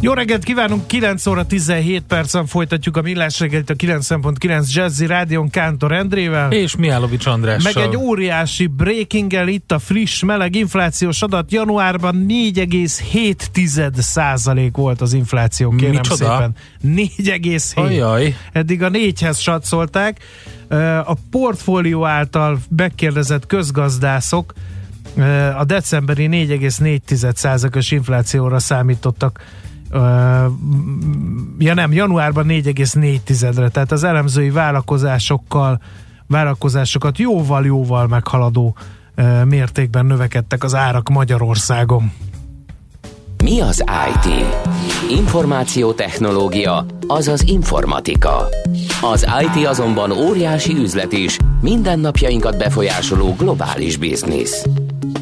Jó reggelt kívánunk, 9 óra 17 percen folytatjuk a millás reggelit a 9.9 Jazzy Rádion Kántor Endrével. És Mihálovics Andrással. Meg egy óriási breaking itt a friss, meleg inflációs adat. Januárban 4,7 százalék volt az infláció, kérem Micsoda? szépen. 4,7. Ajaj. Eddig a négyhez satszolták. A portfólió által megkérdezett közgazdászok a decemberi 4,4%-os inflációra számítottak ja nem, januárban 4,4-re, tehát az elemzői vállalkozásokkal vállalkozásokat jóval-jóval meghaladó mértékben növekedtek az árak Magyarországon. Mi az IT? Információtechnológia, azaz informatika. Az IT azonban óriási üzlet is, mindennapjainkat befolyásoló globális biznisz.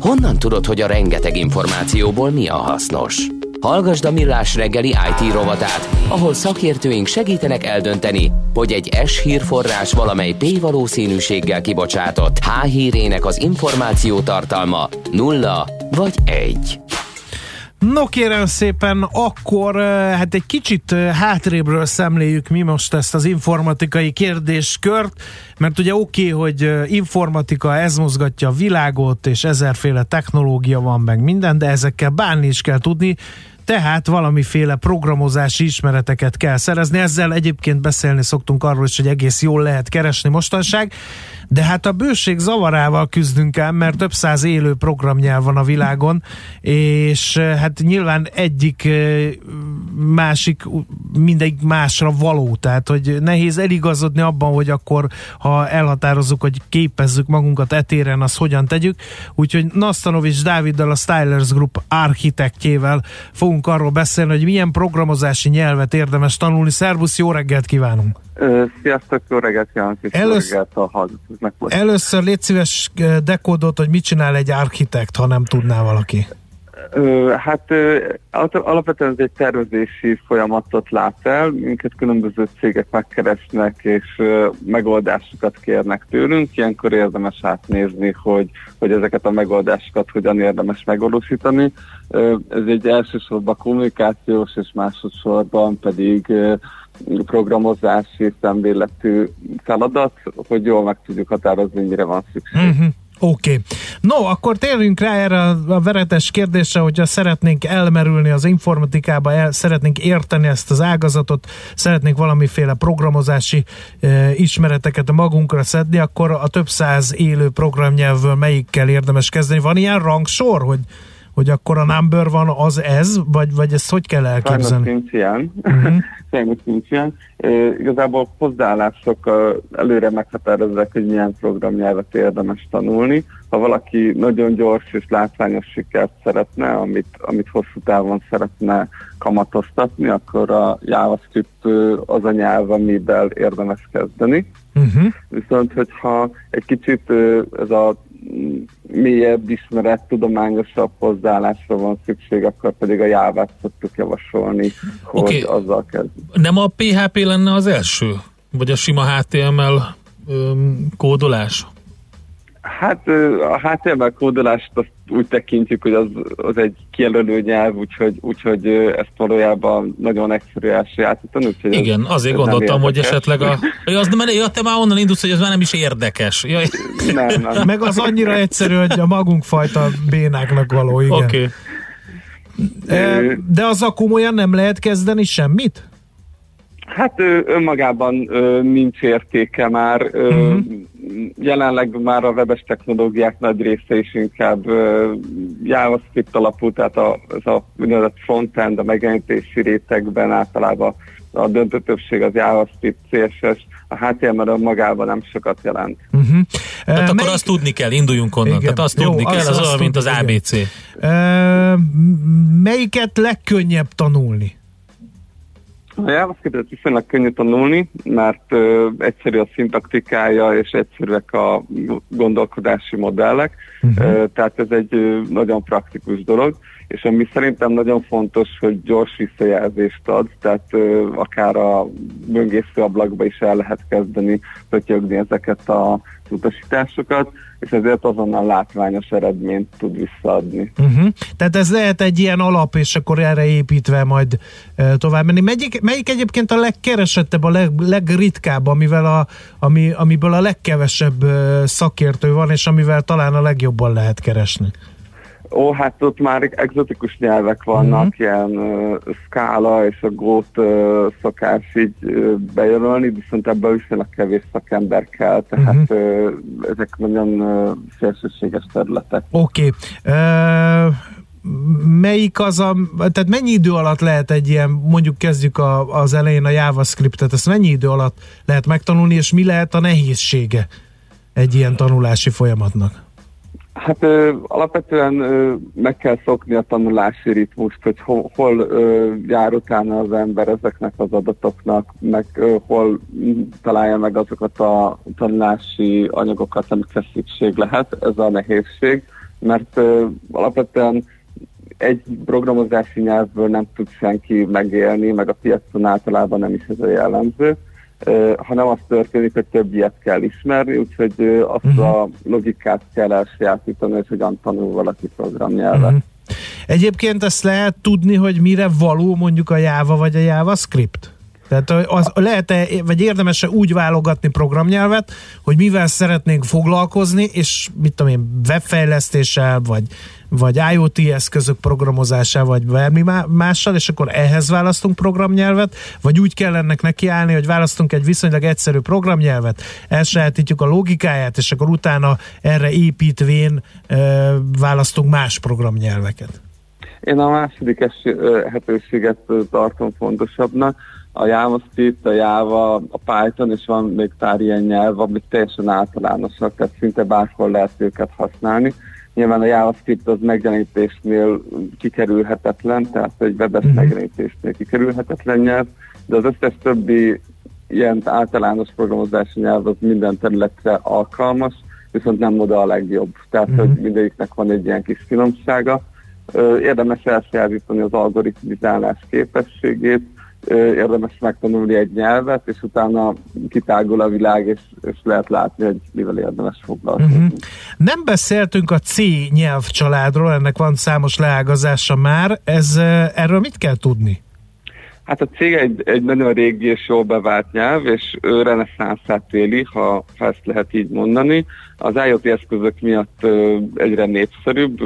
Honnan tudod, hogy a rengeteg információból mi a hasznos? Hallgasd a Millás reggeli IT rovatát, ahol szakértőink segítenek eldönteni, hogy egy S hírforrás valamely P valószínűséggel kibocsátott H hírének az információ tartalma nulla vagy egy. No kérem szépen, akkor eh, hát egy kicsit eh, hátrébről szemléljük mi most ezt az informatikai kérdéskört, mert ugye oké, okay, hogy eh, informatika, ez mozgatja a világot, és ezerféle technológia van meg minden, de ezekkel bánni is kell tudni, tehát valamiféle programozási ismereteket kell szerezni. Ezzel egyébként beszélni szoktunk arról is, hogy egész jól lehet keresni mostanság, de hát a bőség zavarával küzdünk el, mert több száz élő programnyelv van a világon, és hát nyilván egyik másik mindegyik másra való, tehát hogy nehéz eligazodni abban, hogy akkor ha elhatározzuk, hogy képezzük magunkat etéren, azt hogyan tegyük, úgyhogy Nastanovics Dáviddal a Stylers Group architektjével fogunk arról beszélni, hogy milyen programozási nyelvet érdemes tanulni. Szervusz, jó reggelt kívánunk! Sziasztok, jó reggelt kívánok, és Elősz... jó reggelt a hallgatóknak. Először légy szíves dekódot, hogy mit csinál egy architekt, ha nem tudná valaki. Hát alapvetően ez egy tervezési folyamatot lát el, minket különböző cégek megkeresnek és megoldásokat kérnek tőlünk, ilyenkor érdemes átnézni, hogy, hogy ezeket a megoldásokat hogyan érdemes megvalósítani. Ez egy elsősorban kommunikációs és másodszorban pedig programozási szemléletű feladat, hogy jól meg tudjuk határozni, mire van szükség. Uh-huh. Oké. Okay. No, akkor térjünk rá erre a veretes kérdésre, hogyha szeretnénk elmerülni az informatikába, el, szeretnénk érteni ezt az ágazatot, szeretnénk valamiféle programozási e, ismereteket magunkra szedni, akkor a több száz élő programnyelvből melyikkel érdemes kezdeni? Van ilyen rangsor, hogy hogy akkor a number van az ez, vagy, vagy ezt hogy kell elképzelni? Sajnos nincs ilyen. Uh-huh. Sajnos nincs ilyen. E, igazából hozzáállások előre meghatározzák, hogy milyen programnyelvet érdemes tanulni. Ha valaki nagyon gyors és látványos sikert szeretne, amit, amit hosszú távon szeretne kamatoztatni, akkor a JavaScript az a nyelv, amivel érdemes kezdeni. Uh-huh. Viszont, hogyha egy kicsit ez a mélyebb ismeret, tudományosabb hozzáállásra van szükség, akkor pedig a jávát szoktuk javasolni, hogy okay. azzal kezd. Nem a PHP lenne az első? Vagy a sima HTML öm, kódolás? Hát a HTML kódolást azt úgy tekintjük, hogy az, az egy kijelölő nyelv, úgyhogy, úgyhogy ezt valójában nagyon egyszerű elsajátítani. Úgyhogy Igen, ez, azért ez gondoltam, hogy esetleg a... Az, mert ja, te már onnan indulsz, hogy ez már nem is érdekes. Jaj. Nem, nem. Meg az annyira egyszerű, hogy a magunk fajta bénáknak való, igen. Okay. De az a komolyan nem lehet kezdeni semmit? Hát önmagában nincs értéke már. Uh-huh. Jelenleg már a webes technológiák nagy része is inkább JavaScript alapú, tehát a, ez a úgynevezett frontend, a megjelenítési rétegben általában a döntő többség az JavaScript, CSS, a HTML önmagában nem sokat jelent. Uh-huh. Tehát uh, akkor azt tudni kell, induljunk onnan. Igen. Tehát azt Jó, tudni azt, kell, az olyan, mint az ABC. Uh, melyiket legkönnyebb tanulni? A JavaScript-et viszonylag könnyű tanulni, mert ö, egyszerű a szintaktikája, és egyszerűek a gondolkodási modellek, uh-huh. ö, tehát ez egy ö, nagyon praktikus dolog, és ami szerintem nagyon fontos, hogy gyors visszajelzést ad, tehát ö, akár a böngésző ablakba is el lehet kezdeni pötyögni ezeket a utasításokat, és ezért azonnal látványos eredményt tud visszaadni. Uh-huh. Tehát ez lehet egy ilyen alap, és akkor erre építve majd uh, tovább menni. Melyik, melyik egyébként a legkeresettebb, a leg, legritkább, amivel a, ami, amiből a legkevesebb uh, szakértő van, és amivel talán a legjobban lehet keresni? Ó, hát ott már egzotikus nyelvek vannak, uh-huh. ilyen uh, szkála és a gót uh, szokás így uh, bejelölni, viszont ebből viszonylag kevés szakember kell, tehát uh-huh. uh, ezek nagyon uh, szélsőséges területek. Oké. Okay. Uh melyik az a, tehát mennyi idő alatt lehet egy ilyen, mondjuk kezdjük a, az elején a JavaScript-et, ezt mennyi idő alatt lehet megtanulni, és mi lehet a nehézsége egy ilyen tanulási folyamatnak? Hát ö, alapvetően ö, meg kell szokni a tanulási ritmust, hogy hol, hol ö, jár utána az ember ezeknek az adatoknak, meg ö, hol találja meg azokat a tanulási anyagokat, amikre szükség lehet. Ez a nehézség, mert ö, alapvetően egy programozási nyelvből nem tud senki megélni, meg a piacon általában nem is ez a jellemző hanem az történik, hogy több ilyet kell ismerni, úgyhogy azt uh-huh. a logikát kell elsajátítani, hogy hogyan tanul valaki programnyelvet. Uh-huh. Egyébként ezt lehet tudni, hogy mire való mondjuk a Java vagy a JavaScript? Tehát az, lehet-e, vagy érdemes-e úgy válogatni programnyelvet, hogy mivel szeretnénk foglalkozni, és mit tudom én, webfejlesztéssel, vagy, vagy IoT eszközök programozásával, vagy bármi mással, és akkor ehhez választunk programnyelvet, vagy úgy kell ennek nekiállni, hogy választunk egy viszonylag egyszerű programnyelvet, elsajátítjuk a logikáját, és akkor utána erre építvén e, választunk más programnyelveket. Én a második lehetőséget tartom fontosabbnak, a JavaScript, a Java, a Python, és van még pár ilyen nyelv, amik teljesen általánosak, tehát szinte bárhol lehet őket használni. Nyilván a JavaScript az megjelenítésnél kikerülhetetlen, tehát egy webes mm-hmm. megjelenítésnél kikerülhetetlen nyelv, de az összes többi ilyen általános programozási nyelv az minden területre alkalmas, viszont nem oda a legjobb. Tehát, mm-hmm. hogy mindegyiknek van egy ilyen kis finomsága. Érdemes elsajátítani az algoritmizálás képességét, érdemes megtanulni egy nyelvet, és utána kitágul a világ, és, és lehet látni, hogy mivel érdemes foglalkozni. Uh-huh. Nem beszéltünk a C nyelvcsaládról, ennek van számos leágazása már. Ez, erről mit kell tudni? Hát a cég egy, egy nagyon régi és jól bevált nyelv, és reneszánszát éli, ha, ezt lehet így mondani. Az IoT eszközök miatt egyre népszerűbb.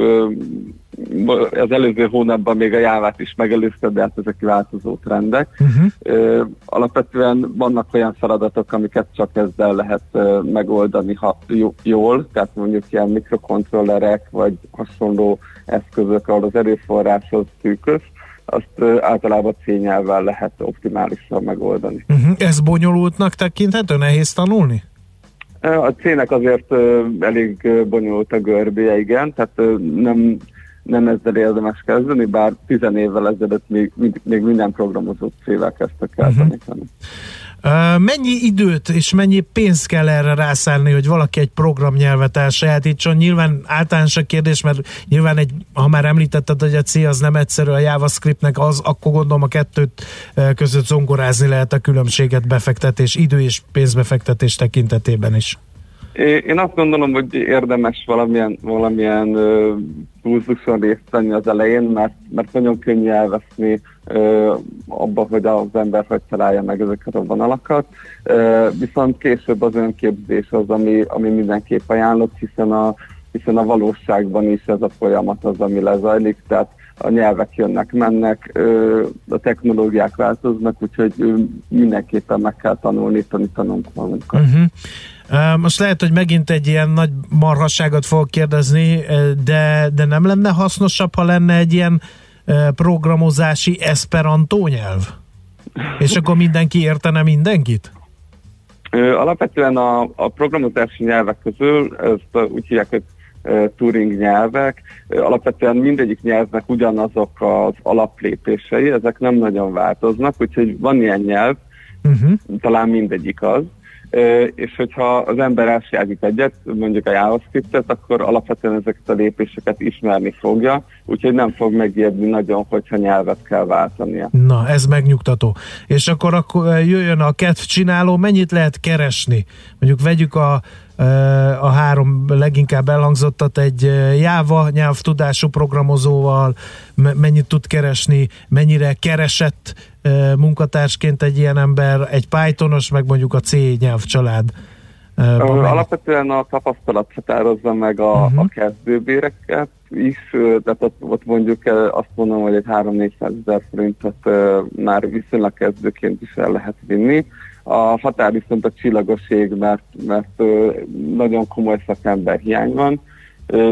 Az előző hónapban még a jávát is megelőzte, de hát ezek változó trendek. Uh-huh. Ö, alapvetően vannak olyan feladatok, amiket csak ezzel lehet ö, megoldani ha jól, tehát mondjuk ilyen mikrokontrollerek, vagy hasonló eszközök, ahol az erőforrás az szűkös azt általában C nyelvvel lehet optimálisan megoldani. Uh-huh. Ez bonyolultnak tekinthető? Nehéz tanulni? A C-nek azért elég bonyolult a görbéje, igen, tehát nem, nem ezzel érdemes kezdeni, bár tizen évvel ezelőtt még, még minden programozó C-vel kezdtek el uh-huh. tanítani. Mennyi időt és mennyi pénzt kell erre rászállni, hogy valaki egy programnyelvet elsajátítson? Nyilván általános a kérdés, mert nyilván egy, ha már említetted, hogy a C az nem egyszerű a JavaScriptnek, az akkor gondolom a kettőt között zongorázni lehet a különbséget befektetés, idő és pénzbefektetés tekintetében is. Én azt gondolom, hogy érdemes valamilyen, valamilyen kurzuson részt venni az elején, mert, mert nagyon könnyű elveszni uh, abba, hogy az ember hogy találja meg ezeket a vonalakat. Uh, viszont később az önképzés az, ami, ami mindenképp ajánlott, hiszen a, hiszen a valóságban is ez a folyamat az, ami lezajlik, tehát a nyelvek jönnek, mennek, a technológiák változnak, úgyhogy mindenképpen meg kell tanulni, tanítanunk magunkat. Uh-huh. Most lehet, hogy megint egy ilyen nagy marhasságot fogok kérdezni, de, de nem lenne hasznosabb, ha lenne egy ilyen programozási esperantó nyelv? És akkor mindenki értene mindenkit? Alapvetően a, a programozási nyelvek közül ezt úgy hívják, hogy Turing nyelvek. Alapvetően mindegyik nyelvnek ugyanazok az alaplépései, ezek nem nagyon változnak, úgyhogy van ilyen nyelv, uh-huh. talán mindegyik az, és hogyha az ember elsajátít egyet, mondjuk a JavaScript-et, akkor alapvetően ezeket a lépéseket ismerni fogja, úgyhogy nem fog megijedni nagyon, hogyha nyelvet kell váltania. Na, ez megnyugtató. És akkor, akkor jöjjön a kedv csináló, mennyit lehet keresni? Mondjuk vegyük a a három leginkább elhangzottat egy Java nyelvtudású programozóval, mennyit tud keresni, mennyire keresett munkatársként egy ilyen ember, egy Pythonos, meg mondjuk a C nyelvcsalád. Alapvetően a tapasztalat határozza meg a, uh-huh. a kezdőbéreket is, tehát ott, ott mondjuk azt mondom, hogy egy 3-400 ezer forintot már viszonylag kezdőként is el lehet vinni. A határ viszont a csillagoség, mert, mert nagyon komoly szakember hiány van.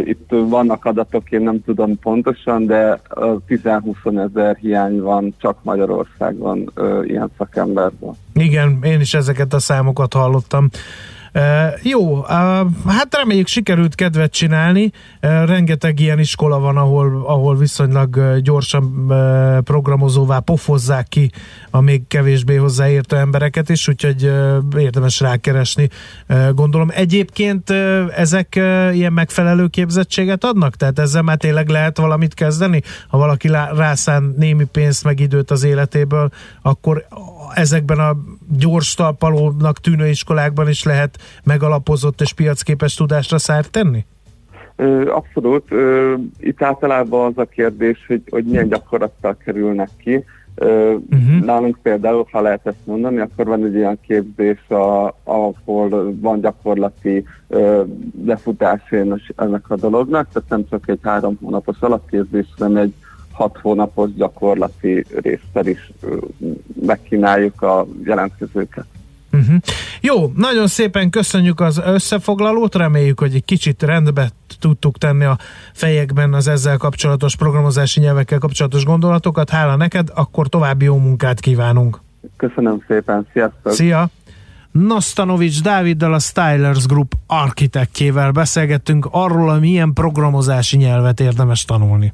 Itt vannak adatok, én nem tudom pontosan, de 10-20 ezer hiány van csak Magyarországon ilyen szakemberben. Igen, én is ezeket a számokat hallottam. Jó, hát reméljük sikerült kedvet csinálni. Rengeteg ilyen iskola van, ahol, ahol viszonylag gyorsan programozóvá pofozzák ki a még kevésbé hozzáértő embereket is, úgyhogy érdemes rákeresni. Gondolom egyébként ezek ilyen megfelelő képzettséget adnak? Tehát ezzel már tényleg lehet valamit kezdeni? Ha valaki rászán némi pénzt meg időt az életéből, akkor ezekben a gyors talpalónak tűnő iskolákban is lehet megalapozott és piacképes tudásra szárt tenni? Abszolút. Itt általában az a kérdés, hogy, hogy milyen gyakorlattal kerülnek ki. Uh-huh. Nálunk például, ha lehet ezt mondani, akkor van egy ilyen képzés, a, ahol van gyakorlati lefutás ennek a dolognak, tehát nem csak egy három hónapos alapképzés, hanem egy hat hónapos gyakorlati résztel is megkínáljuk a jelentkezőket. Uh-huh. Jó, nagyon szépen köszönjük az összefoglalót, reméljük, hogy egy kicsit rendbe tudtuk tenni a fejekben az ezzel kapcsolatos programozási nyelvekkel kapcsolatos gondolatokat. Hála neked, akkor további jó munkát kívánunk. Köszönöm szépen, sziasztok! Szia! Nastanovics Dáviddal a Stylers Group architektjével beszélgettünk arról, hogy milyen programozási nyelvet érdemes tanulni.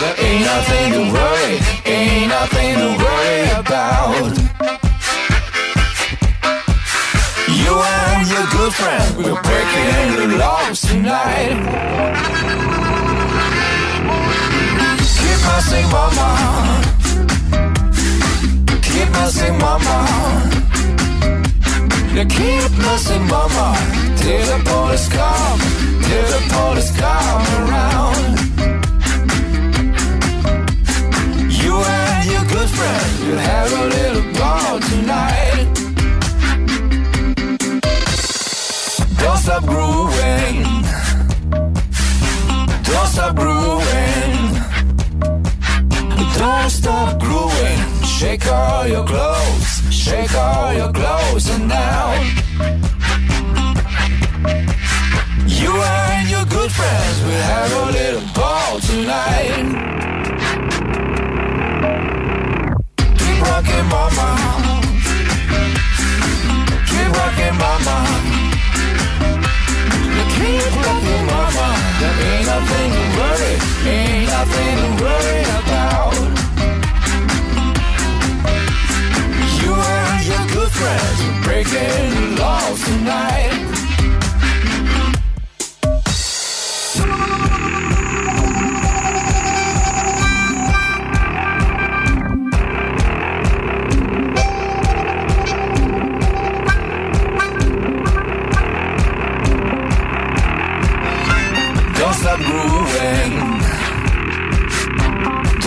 There ain't nothing to worry, ain't nothing to worry about. You and your good friend, we're breaking the laws tonight. Keep messing, mama. Keep messing, mama. You keep messing, mama. Till the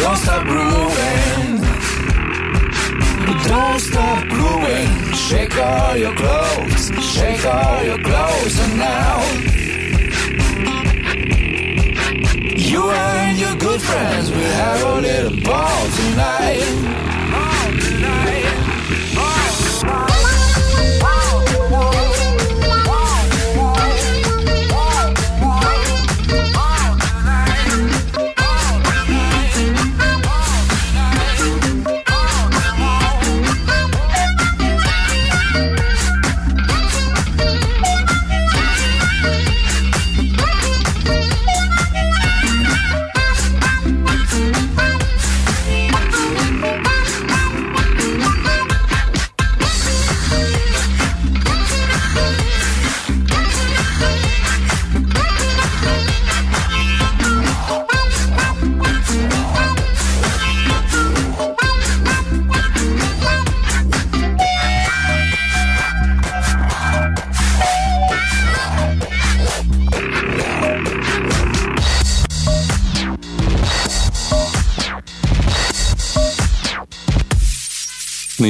Don't stop grooving. Don't stop grooving. Shake all your clothes, shake all your clothes, and now you and your good friends will have a little ball tonight.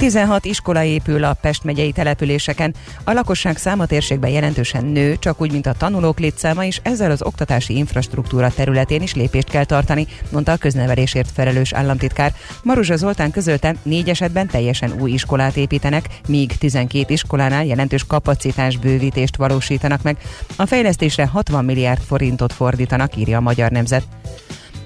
16 iskola épül a Pest megyei településeken. A lakosság száma térségben jelentősen nő, csak úgy, mint a tanulók létszáma, és ezzel az oktatási infrastruktúra területén is lépést kell tartani, mondta a köznevelésért felelős államtitkár. Maruzsa Zoltán közölte, négy esetben teljesen új iskolát építenek, míg 12 iskolánál jelentős kapacitás bővítést valósítanak meg. A fejlesztésre 60 milliárd forintot fordítanak, írja a Magyar Nemzet.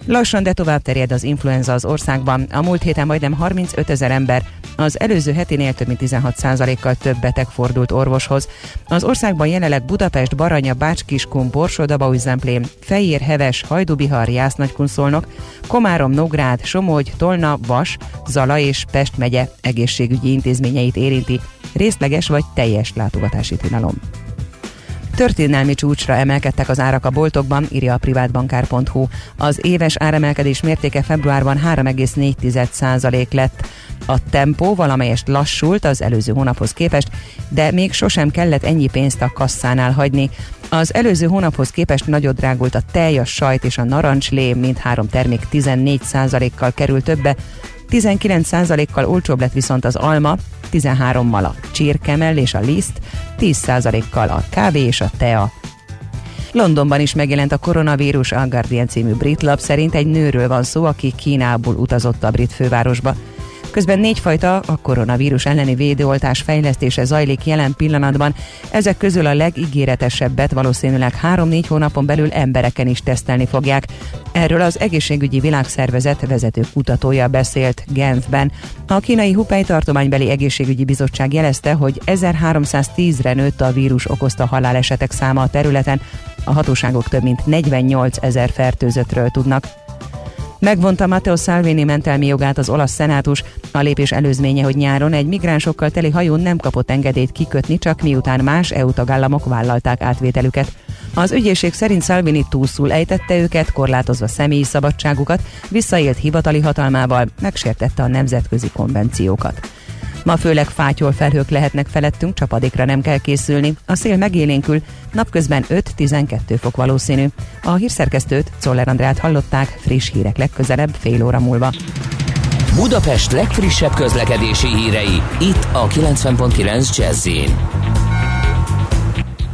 Lassan, de tovább terjed az influenza az országban. A múlt héten majdnem 35 ezer ember, az előző hetinél több mint 16%-kal több beteg fordult orvoshoz. Az országban jelenleg Budapest, Baranya, Bács-Kiskun, Borsod, Bauüzemplén, Fejér, Heves, Hajdubihar, Jász-Nagykunszolnok, Komárom, Nográd, Somogy, Tolna, Vas, Zala és Pest megye egészségügyi intézményeit érinti részleges vagy teljes látogatási tilalom. Történelmi csúcsra emelkedtek az árak a boltokban, írja a privátbankár.hu. Az éves áremelkedés mértéke februárban 3,4% lett. A tempó valamelyest lassult az előző hónaphoz képest, de még sosem kellett ennyi pénzt a kasszánál hagyni. Az előző hónaphoz képest nagyot drágult a tej, a sajt és a narancslé, mint három termék 14%-kal kerül többe, 19%-kal olcsóbb lett viszont az alma, 13-mal a csirkemell és a liszt, 10%-kal a kávé és a tea. Londonban is megjelent a koronavírus, a Guardian című brit lap szerint egy nőről van szó, aki Kínából utazott a brit fővárosba. Közben négyfajta a koronavírus elleni védőoltás fejlesztése zajlik jelen pillanatban. Ezek közül a legígéretesebbet valószínűleg 3-4 hónapon belül embereken is tesztelni fogják. Erről az egészségügyi világszervezet vezető kutatója beszélt Genfben. A kínai Hubei tartománybeli egészségügyi bizottság jelezte, hogy 1310-re nőtt a vírus okozta halálesetek száma a területen, a hatóságok több mint 48 ezer fertőzöttről tudnak. Megvonta Matteo Salvini mentelmi jogát az olasz szenátus. A lépés előzménye, hogy nyáron egy migránsokkal teli hajón nem kapott engedélyt kikötni, csak miután más EU tagállamok vállalták átvételüket. Az ügyészség szerint Salvini túlszul ejtette őket, korlátozva személyi szabadságukat, visszaélt hivatali hatalmával, megsértette a nemzetközi konvenciókat. Ma főleg fátyol felhők lehetnek felettünk, csapadékra nem kell készülni. A szél megélénkül, napközben 5-12 fok valószínű. A hírszerkesztőt, Czoller Andrát hallották, friss hírek legközelebb fél óra múlva. Budapest legfrissebb közlekedési hírei, itt a 90.9 jazz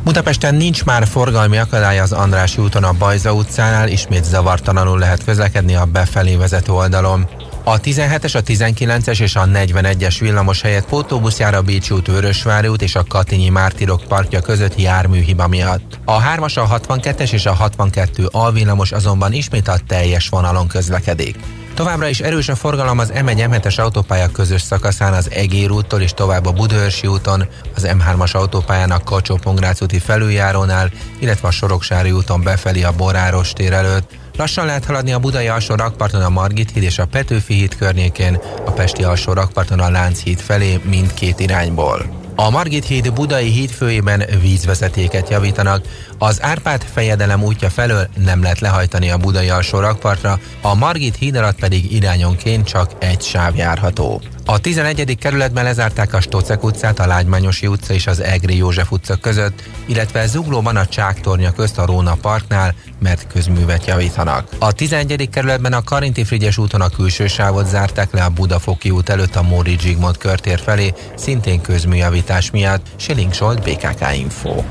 Budapesten nincs már forgalmi akadály az Andrási úton a Bajza utcánál, ismét zavartalanul lehet közlekedni a befelé vezető oldalon. A 17-es, a 19-es és a 41-es villamos helyett pótóbusz jár a Bécsi út, Vörösvári út és a Katinyi Mártirok parkja között járműhiba miatt. A 3-as, a 62-es és a 62 A villamos azonban ismét a teljes vonalon közlekedik. Továbbra is erős a forgalom az M1-M7-es autópálya közös szakaszán az Egér úttól és tovább a Budőrsi úton, az M3-as autópályán a kacsó úti felüljárónál, illetve a Soroksári úton befelé a Boráros tér előtt. Lassan lehet haladni a Budai alsó rakparton a Margit híd és a Petőfi híd környékén, a Pesti alsó rakparton a Lánchíd felé mindkét irányból. A Margit híd budai hídfőjében vízvezetéket javítanak. Az Árpád fejedelem útja felől nem lehet lehajtani a budai alsó rakpartra, a Margit híd alatt pedig irányonként csak egy sáv járható. A 11. kerületben lezárták a Stocek utcát, a Lágymányosi utca és az Egri József utca között, illetve Zuglóban a Csáktornya közt a Róna Parknál, mert közművet javítanak. A 11. kerületben a Karinti Frigyes úton a külső sávot zárták le a Budafoki út előtt a Móri Zsigmond körtér felé, szintén közműjavítás miatt. Siling Solt, BKK Info.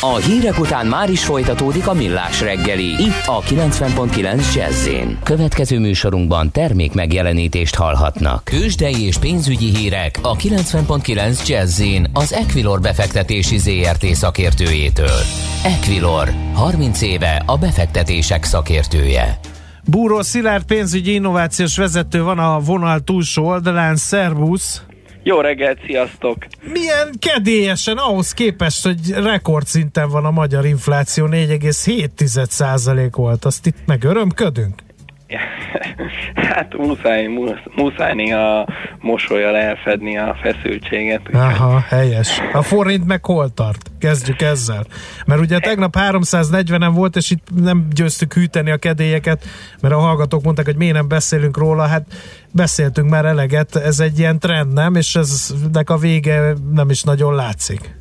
A hírek után már is folytatódik a millás reggeli, itt a 90.9 jazz Következő műsorunkban termék megjelenítést hallhatnak. Kősdei és pénzügyi hírek a 90.9 jazz az Equilor befektetési ZRT szakértőjétől. Equilor, 30 éve a befektetések szakértője. Búró Szilárd pénzügyi innovációs vezető van a vonal túlsó oldalán. Szervusz! Jó reggelt, sziasztok! Milyen kedélyesen ahhoz képest, hogy rekordszinten van a magyar infláció, 4,7% volt, azt itt meg örömködünk? Hát muszáj, muszáj néha mosolyal elfedni a feszültséget. Aha, helyes. A forint meg hol tart? Kezdjük ezzel. Mert ugye tegnap 340-en volt, és itt nem győztük hűteni a kedélyeket, mert a hallgatók mondták, hogy miért nem beszélünk róla. Hát beszéltünk már eleget, ez egy ilyen trend, nem? És eznek a vége nem is nagyon látszik.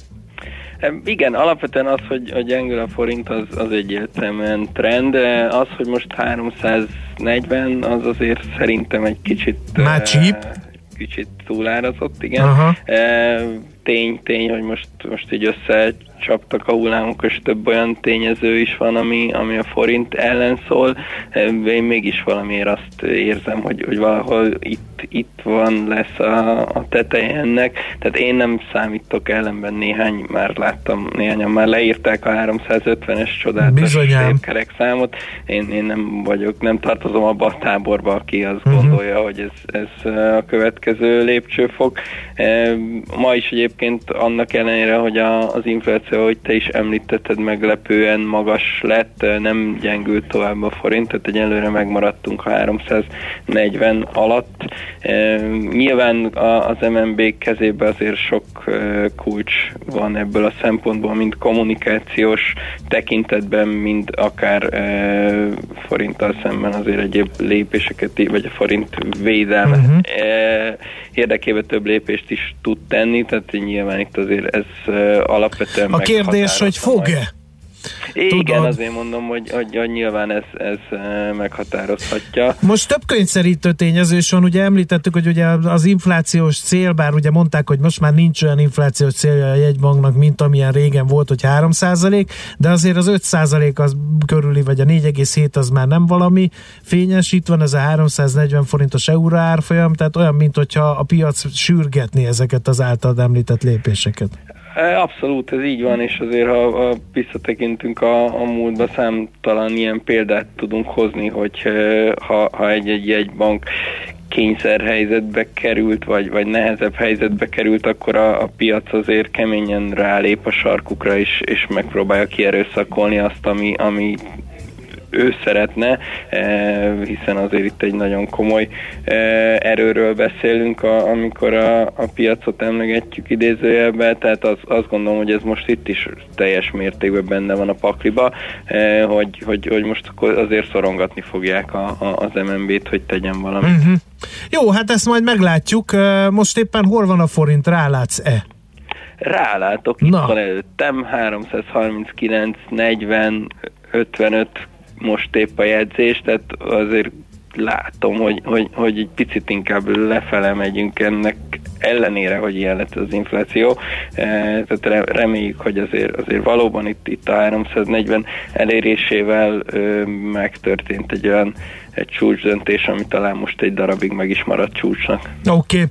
Igen, alapvetően az, hogy, hogy gyengül a forint, az, az egyértelműen trend, az, hogy most 340, az azért szerintem egy kicsit... Már cheap? Kicsit túlárazott, igen. Aha. Tény, tény, hogy most, most így össze csaptak a hullámok, és több olyan tényező is van, ami, ami a forint ellen szól. Én mégis valamiért azt érzem, hogy, hogy valahol itt, itt van, lesz a, a teteje ennek. Tehát én nem számítok ellenben néhány, már láttam, néhányan már leírták a 350-es csodálatos kerek számot. Én, én nem vagyok, nem tartozom abba a táborba, aki azt uh-huh. gondolja, hogy ez, ez a következő lépcsőfok. Ma is egyébként annak ellenére, hogy a, az infláció ahogy te is említetted, meglepően magas lett, nem gyengült tovább a forint, tehát egyelőre megmaradtunk a 340 alatt. Nyilván az MNB kezében azért sok kulcs van ebből a szempontból, mind kommunikációs tekintetben, mind akár forinttal szemben azért egyéb lépéseket, vagy a forint védelme uh-huh. érdekében több lépést is tud tenni, tehát nyilván itt azért ez alapvetően a kérdés, hogy fog-e? Igen, Tudod. azért mondom, hogy, hogy, hogy nyilván ez, ez eh, meghatározhatja. Most több könyvszerítő tényező is van, ugye említettük, hogy ugye az inflációs cél, bár ugye mondták, hogy most már nincs olyan inflációs célja a jegybanknak, mint amilyen régen volt, hogy 3% de azért az 5% az körüli, vagy a 4,7 az már nem valami fényes, itt van ez a 340 forintos euró árfolyam, tehát olyan, mint hogyha a piac sürgetni ezeket az által említett lépéseket. Abszolút, ez így van, és azért ha, ha visszatekintünk a, a múltba, számtalan ilyen példát tudunk hozni, hogy ha, ha egy-egy jegybank kényszerhelyzetbe került, vagy, vagy nehezebb helyzetbe került, akkor a, a piac azért keményen rálép a sarkukra, és, és megpróbálja kierőszakolni azt, ami, ami ő szeretne, eh, hiszen azért itt egy nagyon komoly eh, erőről beszélünk, amikor a, a piacot emlegetjük idézőjelben, tehát az, azt gondolom, hogy ez most itt is teljes mértékben benne van a pakliba, eh, hogy, hogy, hogy most azért szorongatni fogják a, a, az MNB-t, hogy tegyen valamit. Uh-huh. Jó, hát ezt majd meglátjuk. Most éppen hol van a forint, rálátsz-e? Rálátok, itt Na. van előttem, 339, 40, 55 most épp a jegyzés, tehát azért látom, hogy, hogy, hogy egy picit inkább lefele megyünk ennek ellenére, hogy ilyen lett az infláció. E, tehát reméljük, hogy azért, azért valóban itt, itt a 340 elérésével megtörtént egy olyan egy csúcsdöntés, ami talán most egy darabig meg is maradt csúcsnak. Oké. Okay.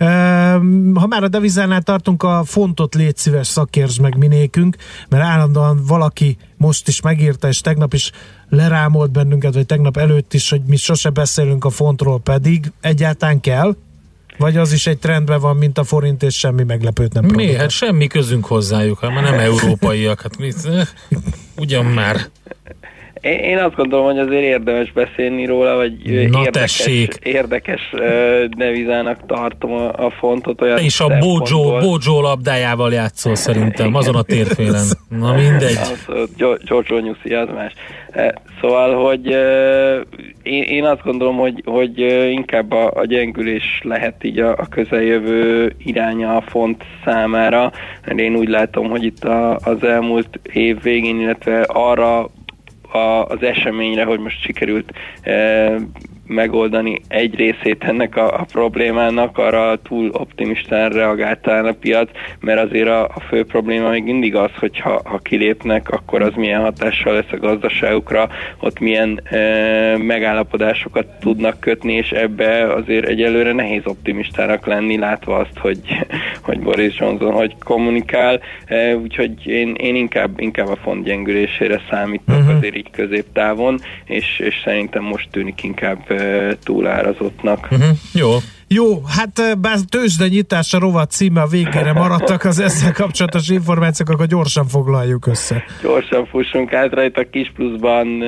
Uh, ha már a devizánál tartunk, a fontot légy szíves szakérts meg minékünk, mert állandóan valaki most is megírta, és tegnap is lerámolt bennünket, vagy tegnap előtt is, hogy mi sose beszélünk a fontról, pedig egyáltalán kell? Vagy az is egy trendben van, mint a forint, és semmi meglepőt nem Mi? Hát semmi közünk hozzájuk, hát nem európaiak. Hát mit? Ugyan már. Én, azt gondolom, hogy azért érdemes beszélni róla, vagy Na érdekes, érdekes nevizának tartom a, a fontot. Olyan És a Bojo, Bojo labdájával játszol szerintem, azon a térfélen. Na mindegy. Giorgio Nyuszi, az más. Szóval, hogy én, én azt gondolom, hogy, hogy inkább a, a gyengülés lehet így a, a közeljövő iránya a font számára, mert én úgy látom, hogy itt a, az elmúlt év végén, illetve arra a, az eseményre, hogy most sikerült e, megoldani egy részét ennek a, a problémának, arra túl optimistán reagáltál a piac, mert azért a, a fő probléma még mindig az, hogy ha, ha kilépnek, akkor az milyen hatással lesz a gazdaságukra, ott milyen e, megállapodásokat tudnak kötni, és ebbe azért egyelőre nehéz optimistának lenni, látva azt, hogy, hogy Boris Johnson hogy kommunikál, e, úgyhogy én, én inkább, inkább a font gyengülésére számítok uh-huh. azért így középtávon, és, és szerintem most tűnik inkább túlárazottnak. Uh-huh. Jó. Jó, hát bár tőzsde nyitás a rovat címe a végére maradtak az ezzel kapcsolatos információk, akkor gyorsan foglaljuk össze. Gyorsan fussunk át rajta, kis pluszban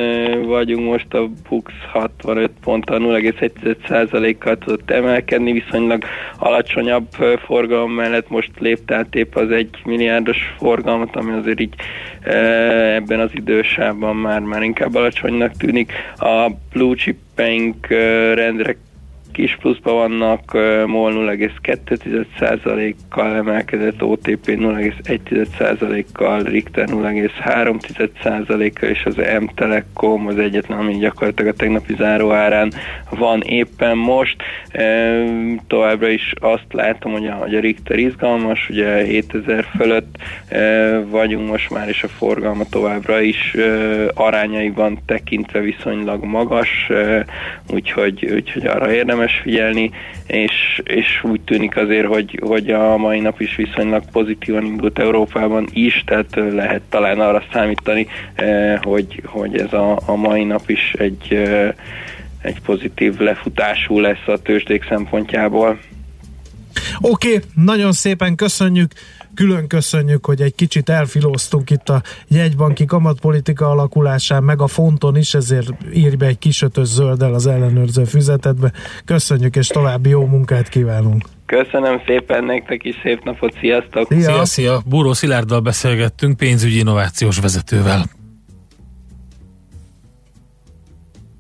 vagyunk most a Bux 65 ponttal 0,1%-kal tudott emelkedni, viszonylag alacsonyabb forgalom mellett most lépte át épp az egy milliárdos forgalmat, ami azért így ebben az idősában már, már inkább alacsonynak tűnik. A blue chippeink rendre kis pluszban vannak, MOL 0,2%-kal emelkedett, OTP 0,1%-kal, Richter 0,3%-kal, és az M-Telekom az egyetlen, ami gyakorlatilag a tegnapi záróárán van éppen most. Továbbra is azt látom, hogy a, hogy a Richter izgalmas, ugye 7000 fölött vagyunk most már, és a forgalma továbbra is arányaiban tekintve viszonylag magas, úgyhogy, úgyhogy arra érdemes érdemes figyelni, és, és úgy tűnik azért, hogy, hogy a mai nap is viszonylag pozitívan indult Európában is, tehát lehet talán arra számítani, hogy, hogy ez a, a mai nap is egy, egy pozitív lefutású lesz a tőzsdék szempontjából. Oké, okay, nagyon szépen köszönjük külön köszönjük, hogy egy kicsit elfilóztunk itt a jegybanki kamatpolitika alakulásán, meg a fonton is, ezért írj be egy kisötös zölddel az ellenőrző füzetetbe. Köszönjük, és további jó munkát kívánunk! Köszönöm szépen nektek is, szép napot, sziasztok! Szia, szia! szia. Búró Szilárddal beszélgettünk, pénzügyi innovációs vezetővel.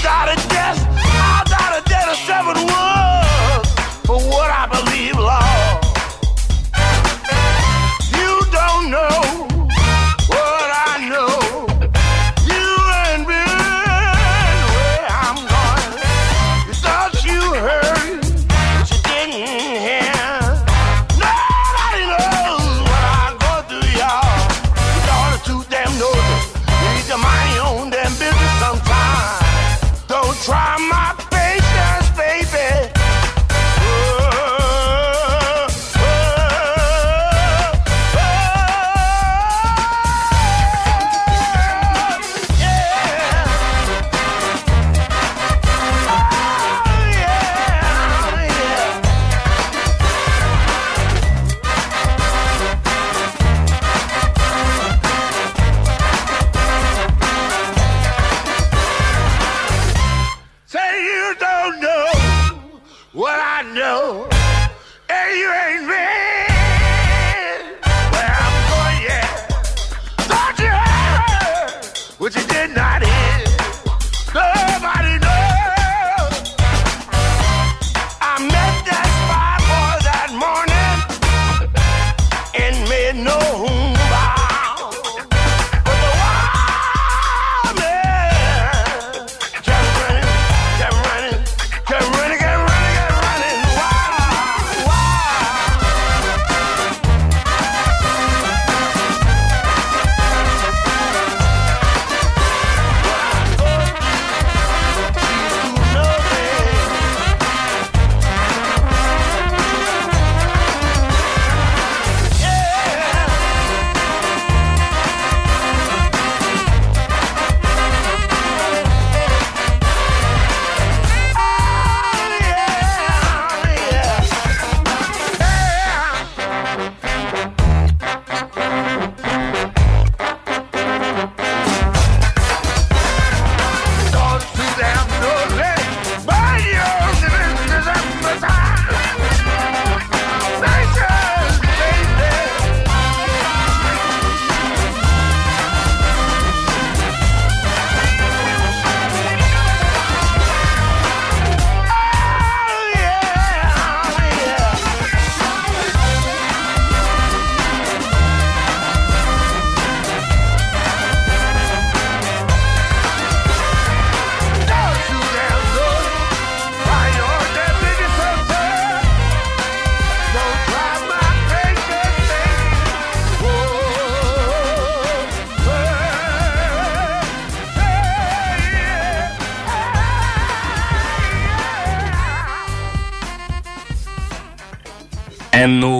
gotta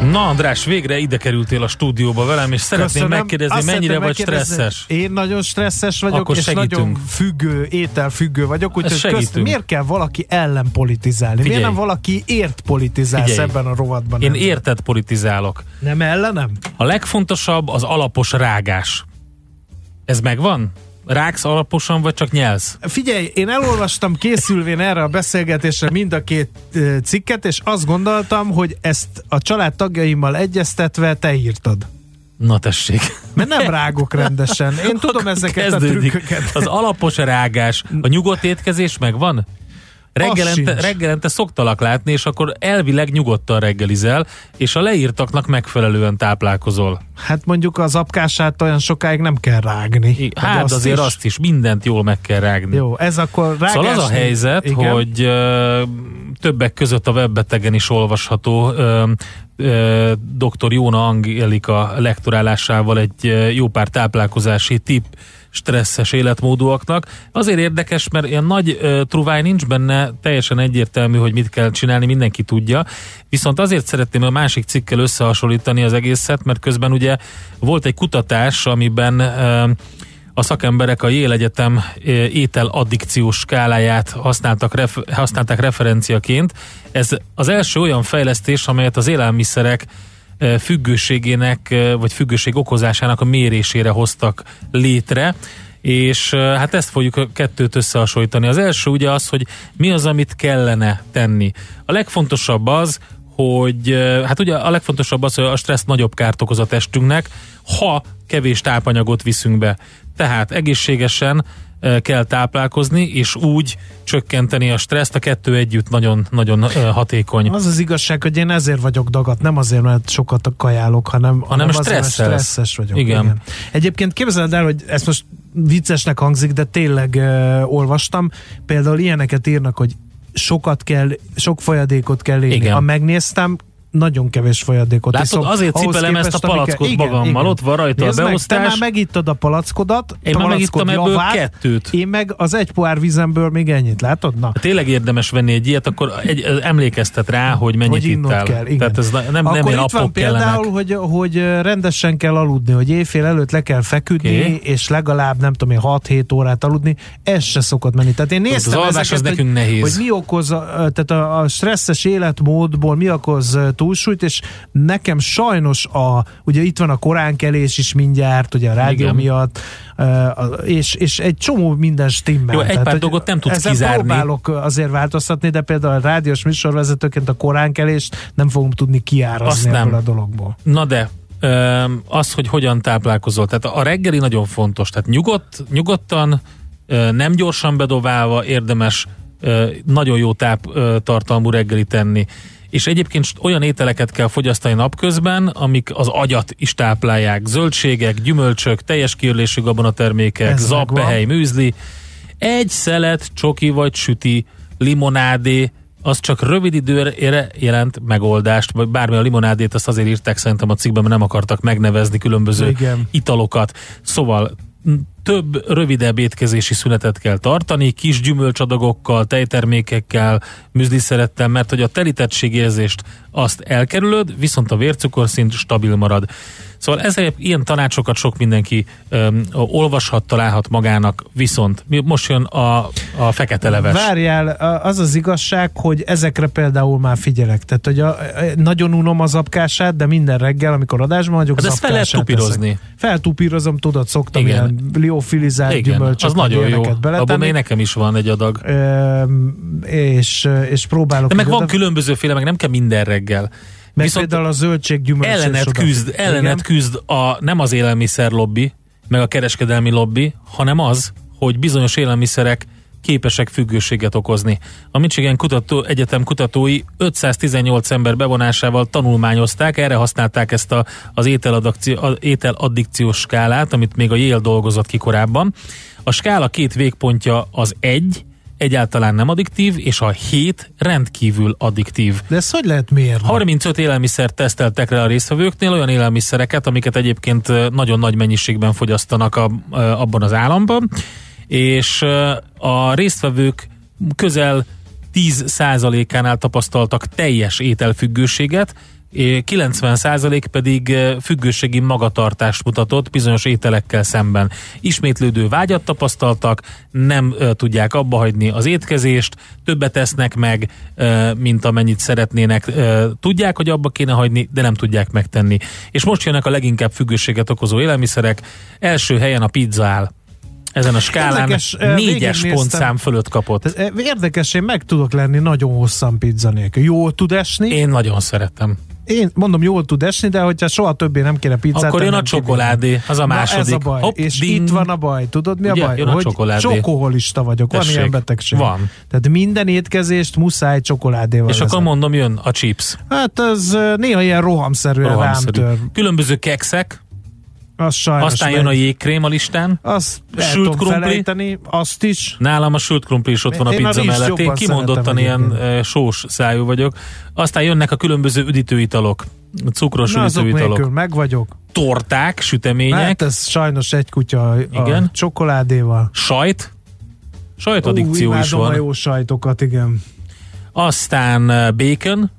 Na András, végre ide kerültél a stúdióba velem, és szeretném Köszönöm. megkérdezni, Azt mennyire vagy stresszes? Én nagyon stresszes vagyok, Akkor és segítünk. nagyon függő, ételfüggő vagyok, úgyhogy közt, miért kell valaki ellen politizálni? Figyelj. Miért nem valaki ért politizálsz Figyelj. ebben a rovatban? Én nem? érted politizálok. Nem ellenem? A legfontosabb az alapos rágás. Ez megvan? Rágsz alaposan, vagy csak nyelsz? Figyelj, én elolvastam készülvén erre a beszélgetésre mind a két cikket, és azt gondoltam, hogy ezt a családtagjaimmal egyeztetve te írtad. Na tessék. Mert nem rágok rendesen. Én tudom Akkor ezeket a trükköket. Az alapos rágás. A nyugodt étkezés megvan? Reggelente, reggelente szoktalak látni, és akkor elvileg nyugodtan reggelizel, és a leírtaknak megfelelően táplálkozol. Hát mondjuk az apkását olyan sokáig nem kell rágni. Hát azért is. azt is, mindent jól meg kell rágni. Jó, ez akkor rágás. Szóval az a helyzet, Igen. hogy ö, többek között a webbetegen is olvasható ö, ö, dr. Jóna Angelika lektorálásával egy ö, jó pár táplálkozási tip stresszes életmódúaknak. Azért érdekes, mert ilyen nagy ö, truváj nincs benne, teljesen egyértelmű, hogy mit kell csinálni, mindenki tudja. Viszont azért szeretném a másik cikkel összehasonlítani az egészet, mert közben ugye volt egy kutatás, amiben ö, a szakemberek a Yale Egyetem eh, ételaddikciós skáláját használtak ref- használták referenciaként. Ez az első olyan fejlesztés, amelyet az élelmiszerek függőségének, vagy függőség okozásának a mérésére hoztak létre, és hát ezt fogjuk a kettőt összehasonlítani. Az első ugye az, hogy mi az, amit kellene tenni. A legfontosabb az, hogy hát ugye a legfontosabb az, hogy a stressz nagyobb kárt okoz a testünknek, ha kevés tápanyagot viszünk be. Tehát egészségesen kell táplálkozni, és úgy csökkenteni a stresszt, a kettő együtt nagyon-nagyon hatékony. Az az igazság, hogy én ezért vagyok dagat, nem azért, mert sokat kajálok, hanem, hanem azért, mert stresszes vagyok. Igen. Egyébként képzeld el, hogy ezt most viccesnek hangzik, de tényleg uh, olvastam, például ilyeneket írnak, hogy sokat kell, sok folyadékot kell élni. Igen. Ha megnéztem, nagyon kevés folyadékot Látod, iszom. azért cipelem ezt a amiket- palackot magammal, igen. ott van rajta a Nézd meg, beosztás. Te már megittad a palackodat, Én a már megittam ebből javát, kettőt. Én meg az egy pohár vizemből még ennyit, látod? Na. Ha tényleg érdemes venni egy ilyet, akkor egy, emlékeztet rá, hogy mennyit hogy ittál. kell, igen. Tehát ez na- nem, Akkor nem ilyen itt van például, kellenek. hogy, hogy rendesen kell aludni, hogy éjfél előtt le kell feküdni, okay. és legalább nem tudom én 6-7 órát aludni, ez se szokott menni. Tehát én néztem az ezeket, az nekünk hogy, nehéz. hogy mi okoz, a- tehát a, a stresszes életmódból mi okoz túlsúlyt, és nekem sajnos a, ugye itt van a koránkelés is mindjárt, ugye a rádió Igen. miatt, és, és egy csomó minden stimmel. Jó, egy Tehát, pár hogy dolgot nem tudsz ezen kizárni. próbálok azért változtatni, de például a rádiós műsorvezetőként a koránkelést nem fogom tudni Azt kiárazni nem. ebből a dologból. Na de, az, hogy hogyan táplálkozol. Tehát a reggeli nagyon fontos. Tehát nyugodt, nyugodtan, nem gyorsan bedobálva érdemes nagyon jó táptartalmú reggeli tenni. És egyébként olyan ételeket kell fogyasztani napközben, amik az agyat is táplálják. Zöldségek, gyümölcsök, teljes kiörlésű gabonatermékek, Ez zappehely, műzli. Egy szelet, csoki vagy süti, limonádé, az csak rövid időre jelent megoldást, vagy bármi a limonádét, azt azért írták szerintem a cikkben, mert nem akartak megnevezni különböző Igen. italokat. Szóval több rövidebb étkezési szünetet kell tartani, kis gyümölcsadagokkal, tejtermékekkel, műzliszerettel, mert hogy a telítettségérzést azt elkerülöd, viszont a vércukorszint stabil marad. Szóval ezért ilyen tanácsokat sok mindenki öm, olvashat, találhat magának, viszont most jön a, a fekete leves. Várjál, az az igazság, hogy ezekre például már figyelek. Tehát, hogy a, nagyon unom az apkását, de minden reggel, amikor adásban vagyok, Hát az ezt fel lehet tupírozni. eszek. Feltupírozom, tudod, szoktam Igen. ilyen liofilizált Igen, gyümölcsöket, az nagyon jó. Abban még nekem is van egy adag. Öm, és, és próbálok. De meg van oda- különbözőféle, meg nem kell minden reggel. Meg Viszont például a zöldség gyümölcs ellenet küzd, ellenet küzd a, nem az élelmiszer lobby, meg a kereskedelmi lobby, hanem az, hogy bizonyos élelmiszerek képesek függőséget okozni. A Michigan kutató, Egyetem kutatói 518 ember bevonásával tanulmányozták, erre használták ezt a, az a- ételaddikciós skálát, amit még a Yale dolgozott ki korábban. A skála két végpontja az egy, egyáltalán nem addiktív, és a 7 rendkívül addiktív. De ezt hogy lehet mérni? 35 élelmiszert teszteltek rá a résztvevőknél, olyan élelmiszereket, amiket egyébként nagyon nagy mennyiségben fogyasztanak a, abban az államban, és a résztvevők közel 10%-ánál tapasztaltak teljes ételfüggőséget, 90% pedig ö, függőségi magatartást mutatott bizonyos ételekkel szemben. Ismétlődő vágyat tapasztaltak, nem ö, tudják abba hagyni az étkezést, többet esznek meg, ö, mint amennyit szeretnének. Tudják, hogy abba kéne hagyni, de nem tudják megtenni. És most jönnek a leginkább függőséget okozó élelmiszerek. Első helyen a pizza áll. Ezen a skálán Érdekes, négyes pontszám fölött kapott. Ez érdekes, én meg tudok lenni nagyon hosszan pizza nélkül. Jól tud esni. Én nagyon szeretem. Én mondom, jól tud esni, de hogyha soha többé nem kéne pizzát Akkor jön a csokoládé, az a Na, második. ez a baj. Hopp, és ding. itt van a baj. Tudod mi a Ugye, baj? jön a hogy csokoládé. csokoholista vagyok. Van Tessék. ilyen betegség. Van. Tehát minden étkezést muszáj csokoládéval És akkor vezet. mondom, jön a chips. Hát ez eh, néha ilyen rohamszerűen Rohamszerű. rám tör. Különböző kekszek, Az sajnos aztán jön a jégkrém a listán. Azt sült krumpli. azt is. Nálam a sült krumpli is ott van a Én a pizza mellett. Én kimondottan ilyen egyébként. e, sós szájú vagyok. Aztán jönnek a különböző üdítőitalok. Cukros Na, azok üdítőitalok. nélkül meg vagyok. Torták, sütemények, Hát ez sajnos egy kutya a Igen. csokoládéval. sajt. Sajtadikció is imádom a van. jó sajtokat, igen. Aztán e, bacon,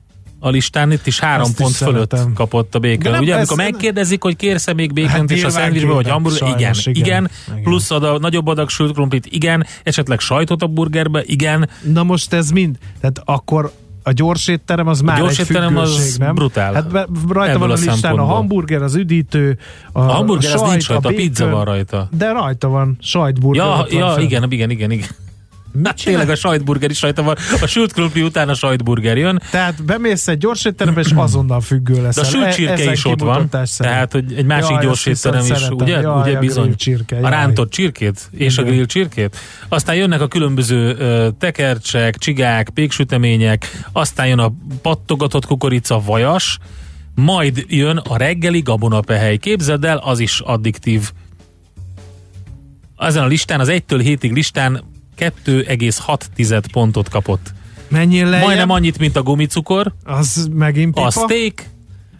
a listán itt is három Azt is pont fölött szeretem. kapott a nem, Ugye, amikor megkérdezik, hogy kérsz-e még bacont Hát és a szendvicsbe, vagy hamburger, igen, igen, igen, igen, plusz ad a nagyobb adag sült krumplit, igen, esetleg sajtot a burgerbe, igen, Na most ez mind, tehát akkor a gyors étterem az már gyors egy étterem az nem? brutál. Hát be, rajta Ebből van a a listán a hamburger, az üdítő, a, a hamburger az sajt, nincs rajta, a bacon, pizza van rajta. De rajta van, sajtburger. Ja, ja fenn. igen, igen, igen, igen. Hát csinál? tényleg a sajtburger is rajta van. A sült krumpli után a sajtburger jön. Tehát bemész egy gyors étterembe, és azonnal függő De leszel. a sült E- csirke ezen is ott van. szerint. Tehát, hogy egy másik Jaj, gyors étterem is, szeretem. ugye? Jaj, ugye a bizony. grill csirke, a rántott csirkét és a Igen. grill csirkét. Aztán jönnek a különböző ö, tekercsek, csigák, péksütemények, aztán jön a pattogatott kukorica, vajas, majd jön a reggeli gabonapehely. Képzeld el, az is addiktív. Ezen a listán, az 1-től 7-ig listán 2,6 pontot kapott. Menjél lejjebb, Majdnem annyit, mint a gumicukor, az megint pipa. a steak,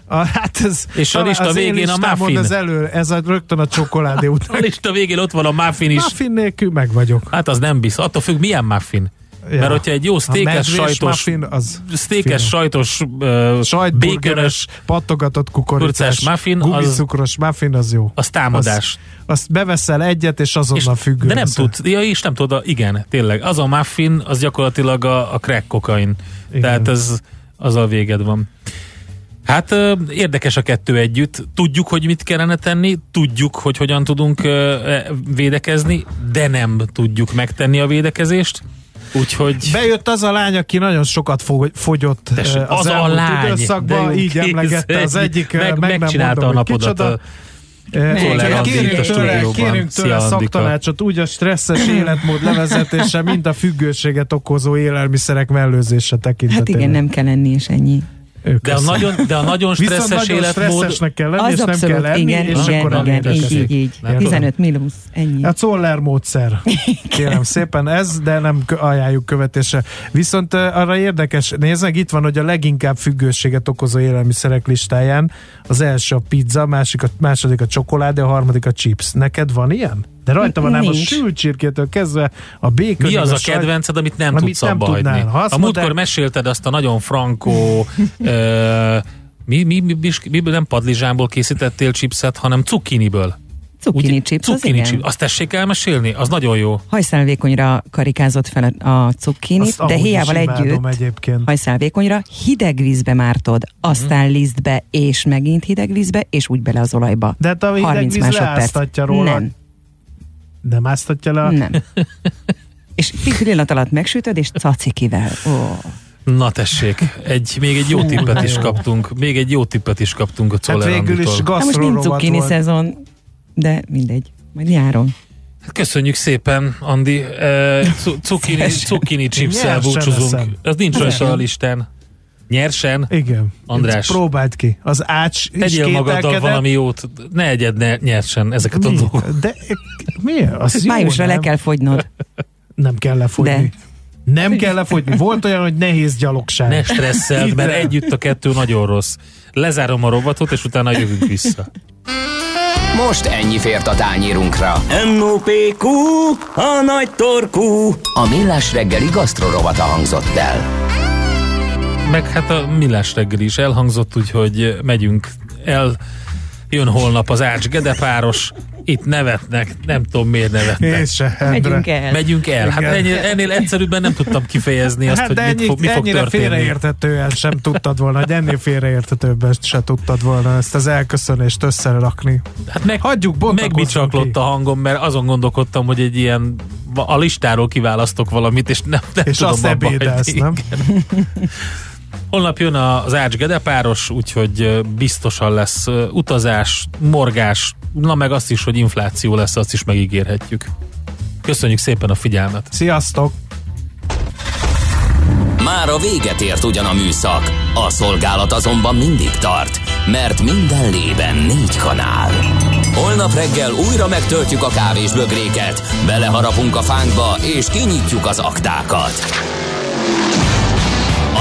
A, hát ez, És a lista az én végén a muffin. Ez, elő, ez a, rögtön a csokoládé a után. lista végén ott van a muffin is. Muffin nélkül meg vagyok. Hát az nem biztos. Attól függ, milyen muffin. Ja. Mert hogyha egy jó sztékes, sajtos, muffin, az sztékes, finom. sajtos, uh, békönös, pattogatott kukoricás, muffin, az- gumicukros muffin, az jó. az támadás. Azt, azt beveszel egyet, és azonnal függő de nem tud, ja, és nem tudod, igen, tényleg. Az a muffin, az gyakorlatilag a, a crack kokain. Igen. Tehát ez, az a véged van. Hát érdekes a kettő együtt. Tudjuk, hogy mit kellene tenni, tudjuk, hogy hogyan tudunk e, védekezni, de nem tudjuk megtenni a védekezést. Úgyhogy... Bejött az a lány, aki nagyon sokat fogyott Tessék, az, az a lány, időszakban, így emlegette az egyik, meg, meg megcsinálta a napodat. A Kérünk tőle, kérünk tőle szaktanácsot úgy a stresszes életmód levezetése, mint a függőséget okozó élelmiszerek mellőzése tekintetében. Hát igen, nem kell enni, és ennyi. De a, nagyon, de a nagyon stresszes nagyon életmód... stresszesnek kell lenni, Az és nem abszolút, kell enni, igen, és igen, akkor igen, így, így, így. 15 mínusz, ennyi. A Zoller módszer. Kérem szépen ez, de nem ajánljuk követése. Viszont arra érdekes, nézd meg, itt van, hogy a leginkább függőséget okozó élelmiszerek listáján az első a pizza, másik a, második a csokoládé, a harmadik a chips. Neked van ilyen? De rajta van ám a sült csirkétől kezdve a békön. Mi az a, a kedvenced, amit nem amit tudsz abba hagyni? Ha a múltkor mondták... mesélted azt a nagyon frankó ö, mi, mi, mi, mi, mi, nem padlizsánból készítettél chipset, hanem cukkiniből. Cukkini Úgy, chips, cukkini az chips. Azt tessék elmesélni? Az nagyon jó. Hajszálvékonyra karikázott fel a cukkinit, de héjával együtt egyébként. hajszálvékonyra hideg vízbe mártod, aztán mm. lisztbe, és megint hideg vízbe, és úgy bele az olajba. De hát a hideg víz róla. Nem. Nem áztatja le? Nem. és pillanat alatt megsütöd, és cacikivel. Oh. Na tessék, egy, még egy jó tippet is kaptunk, még egy jó tippet is kaptunk a Czoller hát végül is hát most nincs cukkini szezon, de mindegy, majd nyáron. Hát köszönjük szépen, Andi. Uh, cukkini, cukkini chipszel búcsúzunk. Az nincs rajta a listán. Nyersen? Igen. András. Próbáld ki. Az ács is Tegyél magaddal valami jót. Ne egyed ne nyersen ezeket a dolgokat. De mi? Az jó, Májusra nem? le kell fogynod. Nem kell lefogyni. De. Nem kell lefogyni. Volt olyan, hogy nehéz gyalogság. Ne stresszeld, mert együtt a kettő nagyon rossz. Lezárom a robotot, és utána jövünk vissza. Most ennyi fért a tányírunkra. M.O.P.Q. A nagy torkú. A millás reggeli gasztrorovata hangzott el. Meg hát a millás reggeli is elhangzott, úgyhogy megyünk el. Jön holnap az Ács Gede páros, itt nevetnek, nem tudom miért nevetnek. Én se, Megyünk el. Megyünk el. Hát ennél, ennél egyszerűbben nem tudtam kifejezni azt, hát hogy ennyi, mit fog, mi fog ennyire történni. félreértetően sem tudtad volna, hogy ennél félreértetőbben se tudtad volna ezt az elköszönést összerakni. Hát meg, Hagyjuk, megbicsaklott a hangom, mert azon gondolkodtam, hogy egy ilyen a listáról kiválasztok valamit, és nem, nem és tudom azt ebédelsz, nem? Holnap jön az Ács Gede páros, úgyhogy biztosan lesz utazás, morgás, na meg azt is, hogy infláció lesz, azt is megígérhetjük. Köszönjük szépen a figyelmet! Sziasztok! Már a véget ért ugyan a műszak, a szolgálat azonban mindig tart, mert minden lében négy kanál. Holnap reggel újra megtöltjük a kávés bögréket, beleharapunk a fánkba és kinyitjuk az aktákat.